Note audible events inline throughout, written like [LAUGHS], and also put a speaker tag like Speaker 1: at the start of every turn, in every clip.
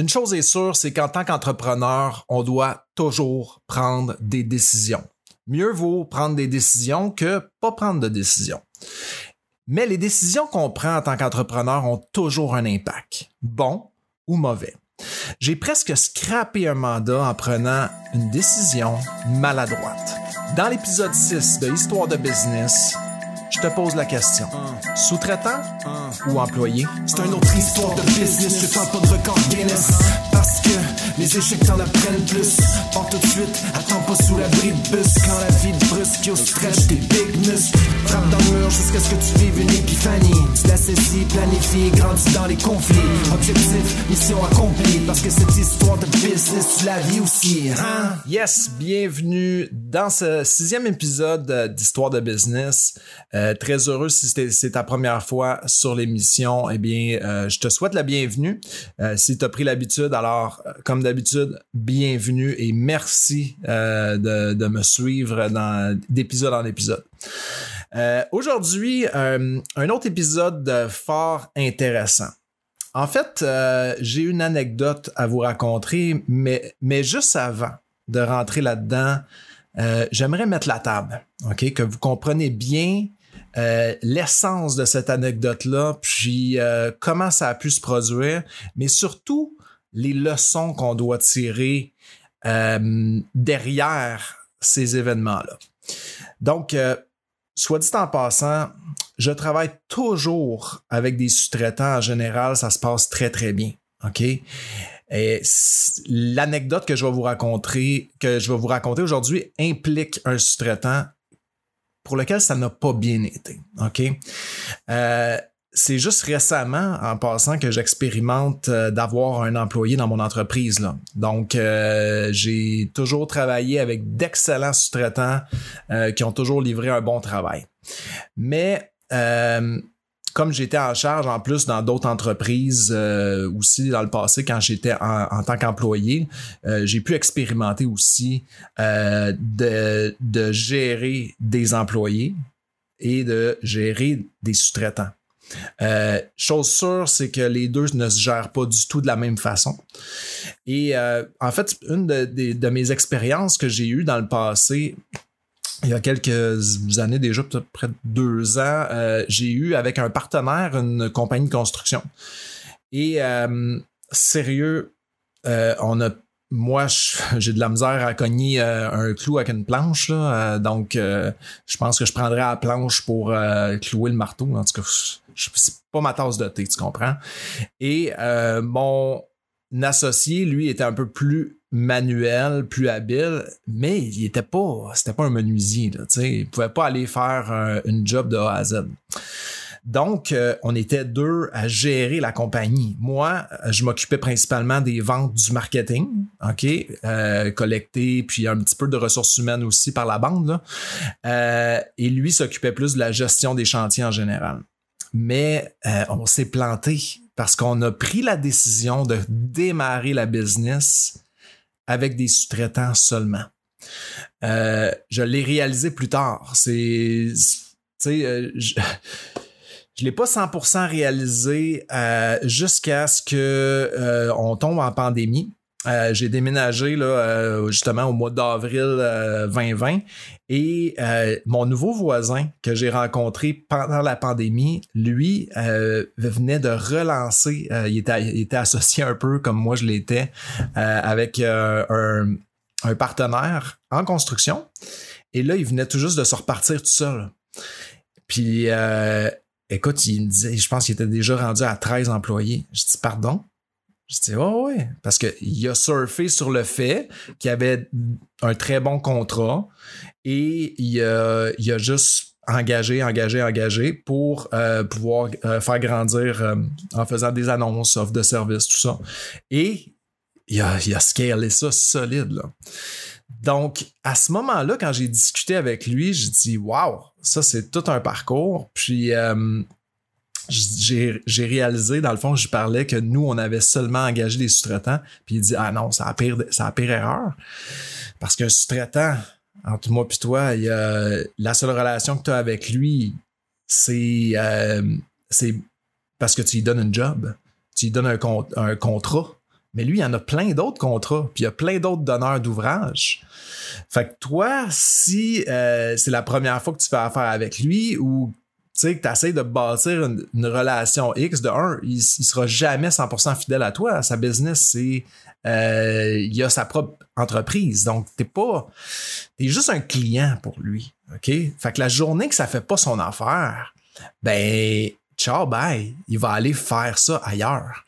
Speaker 1: Une chose est sûre, c'est qu'en tant qu'entrepreneur, on doit toujours prendre des décisions. Mieux vaut prendre des décisions que pas prendre de décisions. Mais les décisions qu'on prend en tant qu'entrepreneur ont toujours un impact, bon ou mauvais. J'ai presque scrappé un mandat en prenant une décision maladroite. Dans l'épisode 6 de Histoire de business, je te pose la question. Sous-traitant ou employé?
Speaker 2: C'est une autre histoire de business, je parle pas de record Guinness. Parce que les échecs t'en apprennent plus. Pas tout de suite, attends pas sous l'abri de bus. Quand la vie te brusque, yo stretch tes big muscles. Frappe dans le mur jusqu'à ce que tu vives une épiphanie. Tu la saisis, planifie, grandis dans les conflits. Objectif, mission accomplie. Parce que cette histoire de business, tu la vis aussi. Hein?
Speaker 1: Yes, bienvenue dans ce sixième épisode euh, d'Histoire de business. Euh, très heureux si c'est- ta première fois sur l'émission. Eh bien, euh, je te souhaite la bienvenue. Si tu as pris l'habitude, alors, comme d'habitude, bienvenue et merci euh, de, me suivre dans d'épisode en épisode. Euh, Aujourd'hui, euh, un autre épisode fort intéressant. En fait, j'ai une anecdote à vous raconter, mais, mais juste avant de rentrer là-dedans, j'aimerais mettre la table, OK? Que vous compreniez bien l'essence de cette anecdote-là, puis comment ça a pu se produire, mais surtout les leçons qu'on doit tirer euh, derrière ces événements-là. Donc, euh, soit dit en passant, je travaille toujours avec des sous-traitants. En général, ça se passe très, très bien. OK? Et l'anecdote que je vais vous raconter, que je vais vous raconter aujourd'hui implique un sous-traitant pour lequel ça n'a pas bien été. OK? Euh, c'est juste récemment, en passant, que j'expérimente euh, d'avoir un employé dans mon entreprise. Donc, euh, j'ai toujours travaillé avec d'excellents sous-traitants euh, qui ont toujours livré un bon travail. Mais comme j'étais en charge en plus dans d'autres entreprises aussi dans le passé quand j'étais en, tant qu'employé, j'ai pu expérimenter aussi de, de gérer des employés et de gérer des sous-traitants. Euh, chose sûre, c'est que les deux ne se gèrent pas du tout de la même façon. Et euh, en fait, une de, de- mes expériences que j'ai eues dans le passé, il y a quelques années déjà, peut-être près de deux ans, euh, j'ai eu avec un partenaire une compagnie de construction. Et sérieux, on a moi, [LAUGHS] j'ai de la misère à cogner un clou avec une planche. Donc, je pense que je prendrais la planche pour clouer le marteau. En tout cas, c'est pas ma tasse de thé, tu comprends? Et euh, mon associé, lui, était un peu plus manuel, plus habile, mais il était pas, c'était pas un menuisier. Là, il pouvait pas aller faire un- une job de A à Z. Donc, euh, on était deux à gérer la compagnie. Moi, euh, je m'occupais principalement des ventes du marketing, OK, euh, collecter, puis un petit peu de ressources humaines aussi par la bande. Euh, et lui s'occupait plus de la gestion des chantiers en général. Mais euh, on s'est planté parce qu'on a pris la décision de démarrer la business avec des sous-traitants seulement. Euh, je l'ai réalisé plus tard. C'est, euh, je, je l'ai pas 100% réalisé jusqu'à ce que on tombe en pandémie. Euh, j'ai déménagé là, euh, justement au mois d'avril euh, 2020 et euh, mon nouveau voisin que j'ai rencontré pendant la pandémie, lui, venait de relancer, il, était, associé un peu comme moi je l'étais avec un, partenaire en construction et là, il venait tout juste de se repartir tout seul. Puis, écoute, il me je pense qu'il était déjà rendu à 13 employés. Je dis, pardon? Je dis, oh ouais, parce qu'il a surfé sur le fait qu'il avait un très bon contrat et il a, il a juste engagé, engagé, engagé pour euh, pouvoir euh, faire grandir euh, en faisant des annonces, offres de services, tout ça. Et il a, il a scalé ça solide, là. Donc, à ce moment-là, quand j'ai discuté avec lui, j'ai dit Waouh, ça c'est tout un parcours. Puis j'ai réalisé, dans le fond, je parlais que nous, on avait seulement engagé des sous-traitants. Puis il dit Ah non, c'est la pire, pire erreur. Parce qu'un sous-traitant, entre moi et toi, il la seule relation que tu as avec lui, c'est euh, c'est parce que tu lui donnes un job. Tu lui donnes un, con- un contrat. Mais lui, il y en a plein d'autres contrats, puis il y a plein d'autres donneurs d'ouvrages. Fait que toi, si euh, c'est la première fois que tu fais affaire avec lui ou sais, que tu essaies de bâtir une, relation X, de un, il, il sera jamais 100% fidèle à toi. Sa business, c'est euh, il a sa propre entreprise. Donc, t'es pas. T'es juste un client pour lui. OK? Fait que la journée que ça fait pas son affaire, ben, ciao, bye. Il va aller faire ça ailleurs.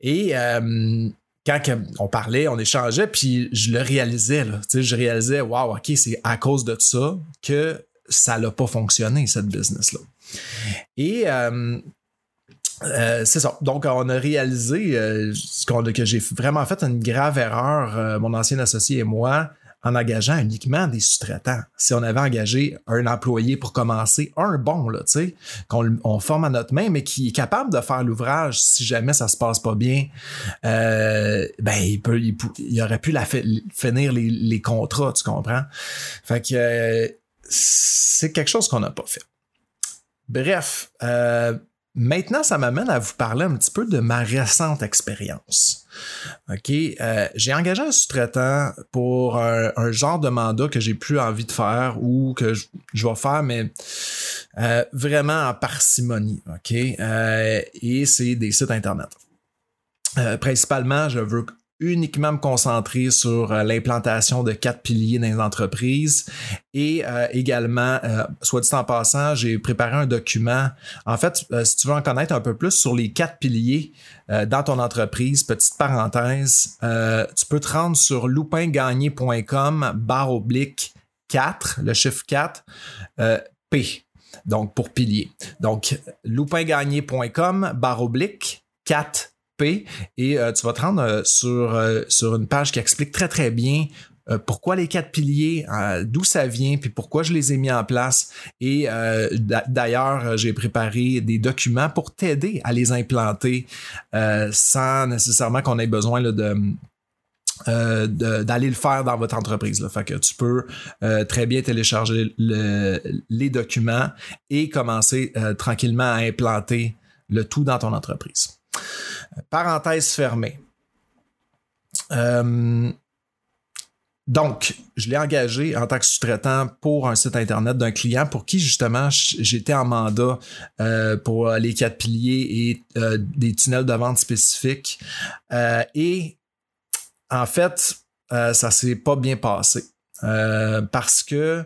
Speaker 1: Et euh, quand on parlait, on échangeait, puis je le réalisais. Là. Je réalisais, wow, OK, c'est à cause de ça que ça n'a pas fonctionné, cette business-là. Et euh, euh, c'est ça. Donc, on a réalisé euh, que j'ai vraiment fait une grave erreur, euh, mon ancien associé et moi, en engageant uniquement des sous-traitants. Si on avait engagé un employé pour commencer, un bon, là, tu sais, qu'on forme à notre main, mais qui est capable de faire l'ouvrage si jamais ça se passe pas bien, ben, il, peut, il, aurait pu la finir les, les, contrats, tu comprends? Fait que c'est quelque chose qu'on n'a pas fait. Bref, euh, Maintenant, ça m'amène à vous parler un petit peu de ma récente expérience. OK? Euh, j'ai engagé un sous-traitant pour un, genre de mandat que j'ai plus envie de faire ou que je, vais faire, mais euh, vraiment en parcimonie. OK? Et c'est des sites Internet. principalement, je veux uniquement me concentrer sur euh, l'implantation de quatre piliers dans les entreprises et euh, également, euh, soit dit en passant, j'ai préparé un document. En fait, si tu veux en connaître un peu plus sur les quatre piliers dans ton entreprise, petite parenthèse, tu peux te rendre sur loupingagné.com barre oblique 4, le chiffre 4, P. Donc, pour pilier. Donc, loupingagné.com barre oblique 4 Et euh, tu vas te rendre euh, sur, euh, sur une page qui explique très très bien pourquoi les quatre piliers, d'où ça vient, puis pourquoi je les ai mis en place. Et d'ailleurs, j'ai préparé des documents pour t'aider à les implanter sans nécessairement qu'on ait besoin de d'aller le faire dans votre entreprise. Fait que tu peux très bien télécharger les documents et commencer tranquillement à implanter le tout dans ton entreprise. Parenthèse fermée. Euh, donc, je l'ai engagé en tant que sous-traitant pour un site internet d'un client pour qui justement j'étais en mandat euh, pour les quatre piliers et euh, des tunnels de vente spécifiques. et en fait, ça s'est pas bien passé parce que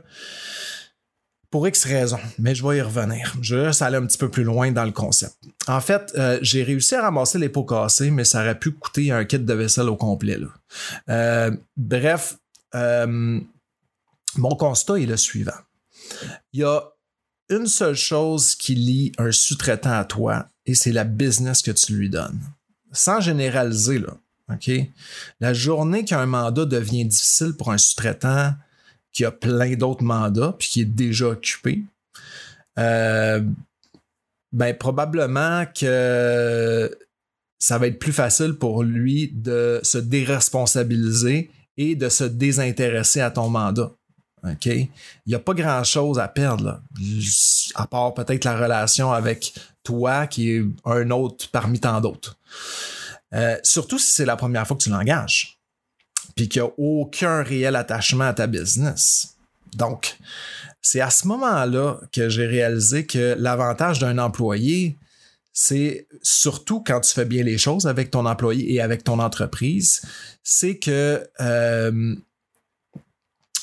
Speaker 1: pour X raisons, mais je vais y revenir. Je vais aller un petit peu plus loin dans le concept. En fait, euh, j'ai réussi à ramasser les pots cassés, mais ça aurait pu coûter un kit de vaisselle au complet. Euh, bref, euh, mon constat est le suivant. Il y a une seule chose qui lie un sous-traitant à toi, et c'est la business que tu lui donnes. Sans généraliser, là. OK? La journée qu'un mandat devient difficile pour un sous-traitant, qui a plein d'autres mandats, puis qui est déjà occupé, ben probablement que ça va être plus facile pour lui de se déresponsabiliser et de se désintéresser à ton mandat. OK? Il n'y a pas grand-chose à perdre, à part peut-être la relation avec toi, qui est un autre parmi tant d'autres. Euh, surtout si c'est la première fois que tu l'engages puis qu'il n'y a aucun réel attachement à ta business. Donc, c'est à ce moment-là que j'ai réalisé que l'avantage d'un employé, c'est surtout quand tu fais bien les choses avec ton employé et avec ton entreprise, c'est que euh,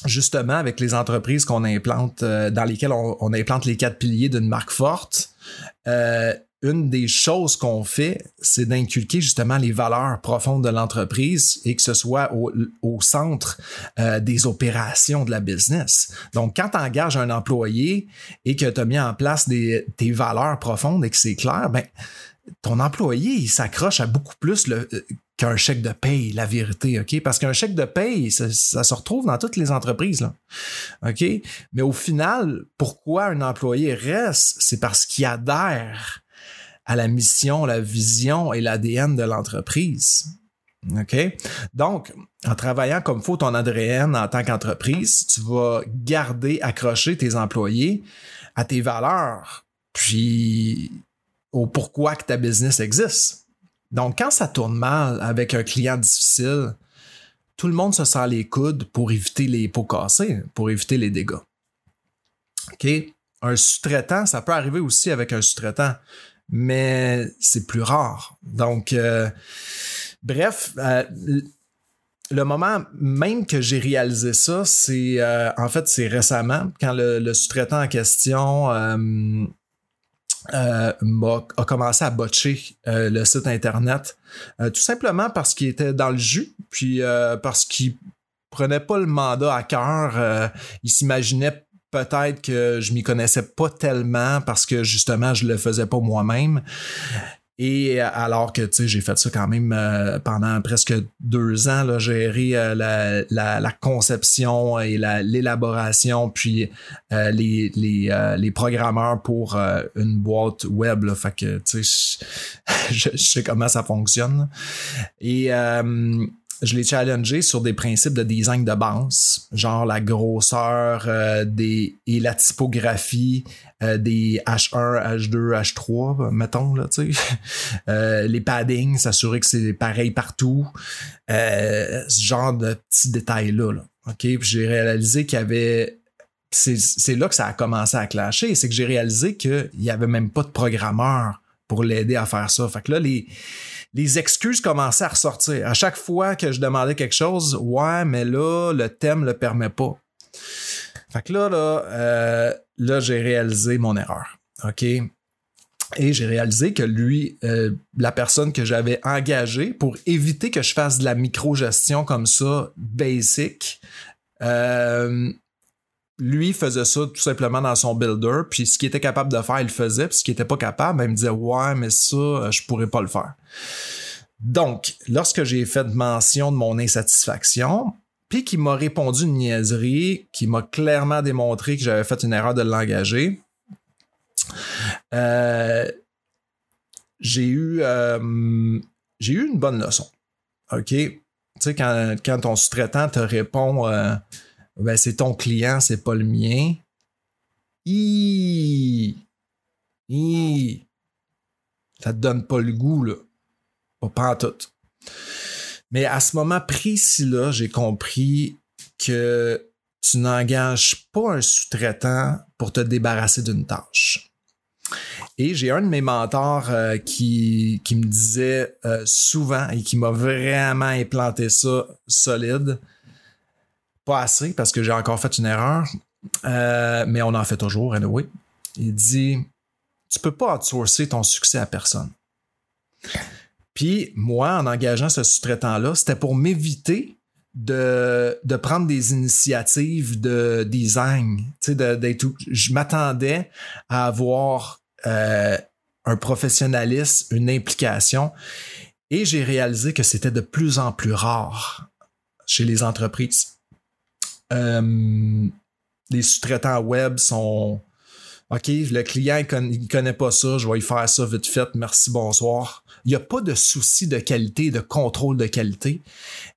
Speaker 1: justement avec les entreprises qu'on implante, euh, dans lesquelles on, implante les quatre piliers d'une marque forte, euh, une des choses qu'on fait, c'est d'inculquer justement les valeurs profondes de l'entreprise et que ce soit au, centre euh, des opérations de la business. Donc, quand tu engages un employé et que tu as mis en place des, tes valeurs profondes et que c'est clair, ben, ton employé, il s'accroche à beaucoup plus euh, qu'un chèque de paye, la vérité, OK? Parce qu'un chèque de paye, ça, ça, se retrouve dans toutes les entreprises, là. OK? Mais au final, pourquoi un employé reste? C'est parce qu'il adhère à la mission, la vision et l'ADN de l'entreprise. OK? Donc, en travaillant comme faut ton ADN en tant qu'entreprise, tu vas garder, accrocher tes employés à tes valeurs, puis au pourquoi que ta business existe. Donc, quand ça tourne mal avec un client difficile, tout le monde se sent les coudes pour éviter les pots cassés, pour éviter les dégâts. OK? Un sous-traitant, ça peut arriver aussi avec un sous-traitant, mais c'est plus rare. Donc, euh, bref, euh, le moment même que j'ai réalisé ça, c'est euh, en fait c'est récemment quand le, sous-traitant en question a, commencé à botcher le site internet, tout simplement parce qu'il était dans le jus, puis parce qu'il prenait pas le mandat à cœur, il s'imaginait peut-être que je m'y connaissais pas tellement parce que justement je le faisais pas moi-même et alors que tu sais, j'ai fait ça quand même euh, pendant presque deux ans, là, gérer euh, la, conception et l'élaboration, puis euh, les, les, les, programmeurs pour une boîte web. Là, fait que tu sais, [LAUGHS] je, je, sais comment ça fonctionne. Et je l'ai challengé sur des principes de design de base, genre la grosseur euh, des, et la typographie euh, des H1, H2, H3, mettons, là, tu sais. [LAUGHS] Euh, les paddings, s'assurer que c'est pareil partout. ce genre de petits détails-là. Là. OK? Puis j'ai réalisé qu'il y avait c'est là que ça a commencé à clasher. C'est que j'ai réalisé qu'il n'y avait même pas de programmeur pour l'aider à faire ça. Fait que là, les, les excuses commençaient à ressortir. À chaque fois que je demandais quelque chose, ouais, mais là, le thème le permet pas. Fait que là, là, euh, là j'ai réalisé mon erreur. OK? Et j'ai réalisé que lui, euh, la personne que j'avais engagée pour éviter que je fasse de la micro-gestion comme ça, basic, euh, lui faisait ça tout simplement dans son builder, puis ce qu'il était capable de faire, il le faisait, puis ce qu'il était pas capable, ben, il me disait ouais, mais ça, euh, je pourrais pas le faire. Donc, lorsque j'ai fait mention de mon insatisfaction, puis qu'il m'a répondu une niaiserie, qui m'a clairement démontré que j'avais fait une erreur de l'engager, euh, j'ai eu euh, eu une bonne leçon. OK? Tu sais, quand ton sous-traitant te répond ben c'est ton client, c'est pas le mien. I, ça te donne pas le goût, là. Pas, pas en tout. Mais à ce moment précis-là, j'ai compris que tu n'engages pas un sous-traitant pour te débarrasser d'une tâche. Et j'ai un de mes mentors euh, qui, qui me disait euh, souvent et qui m'a vraiment implanté ça solide. Pas assez parce que j'ai encore fait une erreur, euh, mais on en fait toujours, anyway. Il dit Tu peux pas outsourcer ton succès à personne. Puis moi, en engageant ce sous-traitant-là, c'était pour m'éviter de, de, prendre des initiatives de design. Tu sais, je m'attendais à avoir euh, un professionnalisme, une implication, et j'ai réalisé que c'était de plus en plus rare chez les entreprises. Euh, les sous-traitants web sont OK, le client, ne connaît pas ça, je vais y faire ça vite fait, merci, bonsoir. Il n'y a pas de souci de qualité, de contrôle de qualité,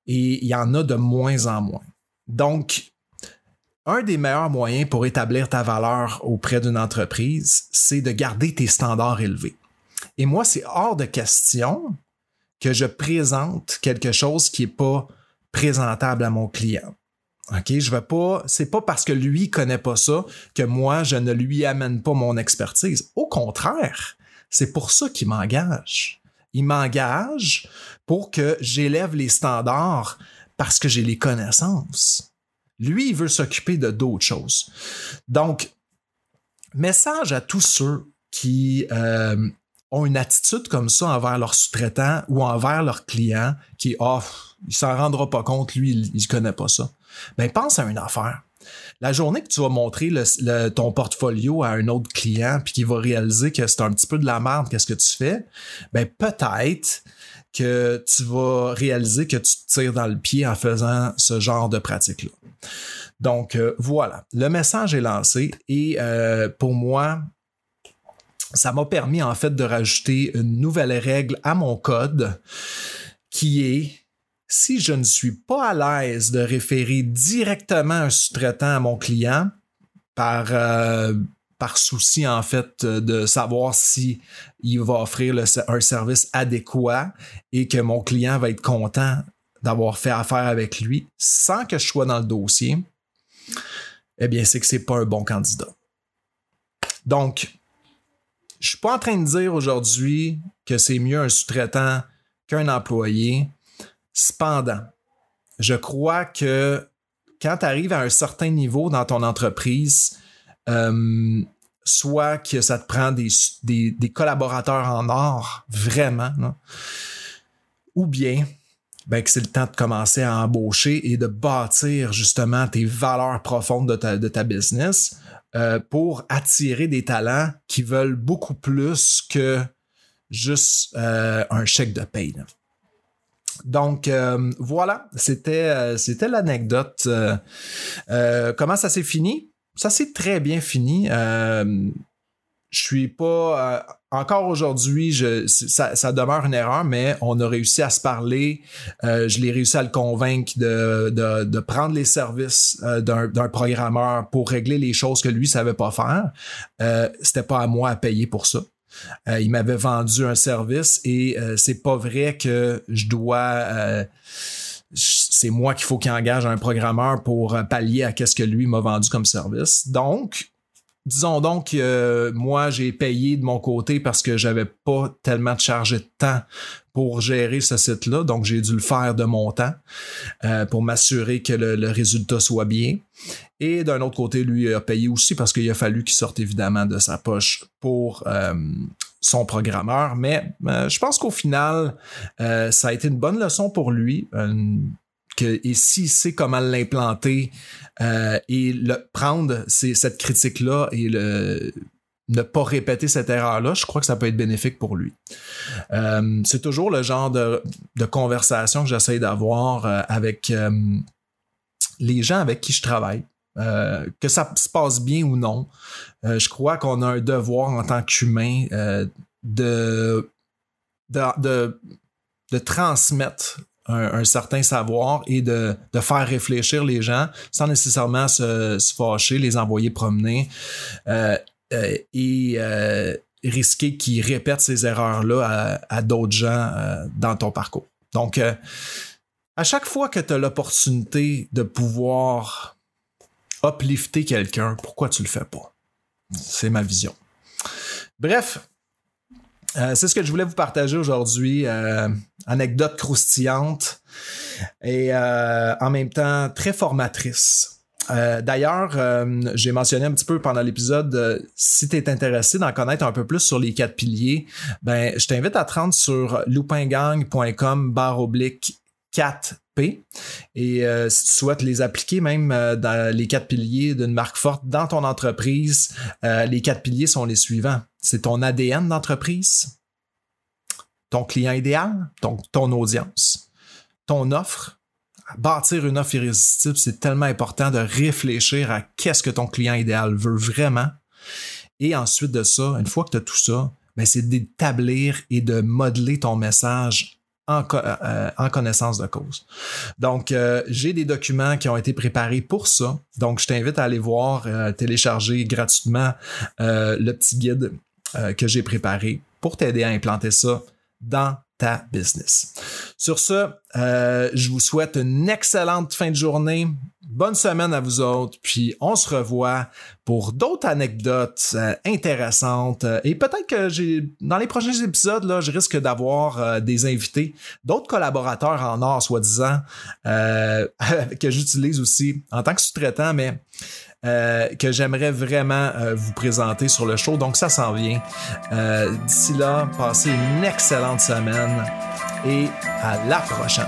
Speaker 1: et il y en a de moins en moins. Donc, un des meilleurs moyens pour établir ta valeur auprès d'une entreprise, c'est de garder tes standards élevés. Et moi, c'est hors de question que je présente quelque chose qui n'est pas présentable à mon client. OK, je vais pas, c'est pas parce que lui connaît pas ça que moi je ne lui amène pas mon expertise. Au contraire, c'est pour ça qu'il m'engage. Il m'engage pour que j'élève les standards parce que j'ai les connaissances. Lui, il veut s'occuper de d'autres choses. Donc, message à tous ceux qui euh, ont une attitude comme ça envers leurs sous-traitants ou envers leurs clients qui, oh, il s'en rendra pas compte, lui, il, il connaît pas ça ben pense à une affaire. La journée que tu vas montrer ton portfolio à un autre client puis qu'il va réaliser que c'est un petit peu de la merde, qu'est-ce que tu fais, ben peut-être que tu vas réaliser que tu te tires dans le pied en faisant ce genre de pratique-là. Donc euh, voilà, le message est lancé et euh, pour moi, ça m'a permis en fait de rajouter une nouvelle règle à mon code qui est si je ne suis pas à l'aise de référer directement un sous-traitant à mon client par, euh, souci en fait de savoir si il va offrir un service adéquat et que mon client va être content d'avoir fait affaire avec lui sans que je sois dans le dossier, eh bien, c'est que c'est pas un bon candidat. Donc, je suis pas en train de dire aujourd'hui que c'est mieux un sous-traitant qu'un employé. Cependant, je crois que quand tu arrives à un certain niveau dans ton entreprise, euh, soit que ça te prend des, collaborateurs en or, vraiment, ou bien ben, que c'est le temps de commencer à embaucher et de bâtir justement tes valeurs profondes de ta, de ta business euh, pour attirer des talents qui veulent beaucoup plus que juste euh, un chèque de paye. Donc euh, voilà, c'était c'était l'anecdote. comment ça s'est fini? Ça s'est très bien fini je suis pas euh, encore aujourd'hui, ça, demeure une erreur, mais on a réussi à se parler. Euh, je l'ai réussi à le convaincre de, prendre les services euh, d'un programmeur pour régler les choses que lui savait pas faire. Euh, C'était pas à moi à payer pour ça. Il m'avait vendu un service et c'est pas vrai que je dois c'est moi qu'il faut qu'il engage un programmeur pour pallier à qu'est-ce que lui m'a vendu comme service. Donc, disons donc que moi, j'ai payé de mon côté parce que j'avais pas tellement de charge de temps pour gérer ce site-là. Donc, j'ai dû le faire de mon temps euh, pour m'assurer que le, résultat soit bien. Et d'un autre côté, lui a payé aussi parce qu'il a fallu qu'il sorte évidemment de sa poche pour euh, son programmeur. Mais euh, je pense qu'au final, ça a été une bonne leçon pour lui et s'il sait comment l'implanter euh, et le, prendre cette critique-là et le, ne pas répéter cette erreur-là, je crois que ça peut être bénéfique pour lui. Euh, c'est toujours le genre de, conversation que j'essaie d'avoir euh, avec les gens avec qui je travaille. que ça se passe bien ou non, je crois qu'on a un devoir en tant qu'humain de, de, de, transmettre un, certain savoir et de, faire réfléchir les gens sans nécessairement se, fâcher, les envoyer promener euh, euh, et euh, risquer qu'ils répètent ces erreurs-là à, d'autres gens dans ton parcours. Donc, à chaque fois que tu as l'opportunité de pouvoir uplifter quelqu'un, pourquoi tu le fais pas? C'est ma vision. Bref, euh, c'est ce que je voulais vous partager aujourd'hui. Euh, anecdote croustillante et euh, en même temps très formatrice. D'ailleurs, j'ai mentionné un petit peu pendant l'épisode, si tu es intéressé d'en connaître un peu plus sur les quatre piliers, ben, je t'invite à te rendre sur loupingang.com barre oblique 4P. Et si tu souhaites les appliquer même dans les quatre piliers d'une marque forte dans ton entreprise, les quatre piliers sont les suivants c'est ton ADN d'entreprise, ton client idéal, ton, ton audience, ton offre. Bâtir une offre irrésistible, c'est tellement important de réfléchir à qu'est-ce que ton client idéal veut vraiment. Et ensuite de ça, une fois que tu as tout ça, ben c'est d'établir et de modeler ton message en, euh, en, connaissance de cause. Donc, euh, j'ai des documents qui ont été préparés pour ça. Donc, je t'invite à aller voir, euh, télécharger gratuitement le petit guide euh, que j'ai préparé pour t'aider à implanter ça dans ta business. Sur ce, euh, je vous souhaite une excellente fin de journée. Bonne semaine à vous autres, puis on se revoit pour d'autres anecdotes euh, intéressantes. Et peut-être que j'ai dans les prochains épisodes, là, je risque d'avoir des invités, d'autres collaborateurs en or, soi-disant, [LAUGHS] que j'utilise aussi en tant que sous-traitant, mais euh, que j'aimerais vraiment euh, vous présenter sur le show. Donc ça s'en vient. Euh, d'ici là, passez une excellente semaine et à la prochaine.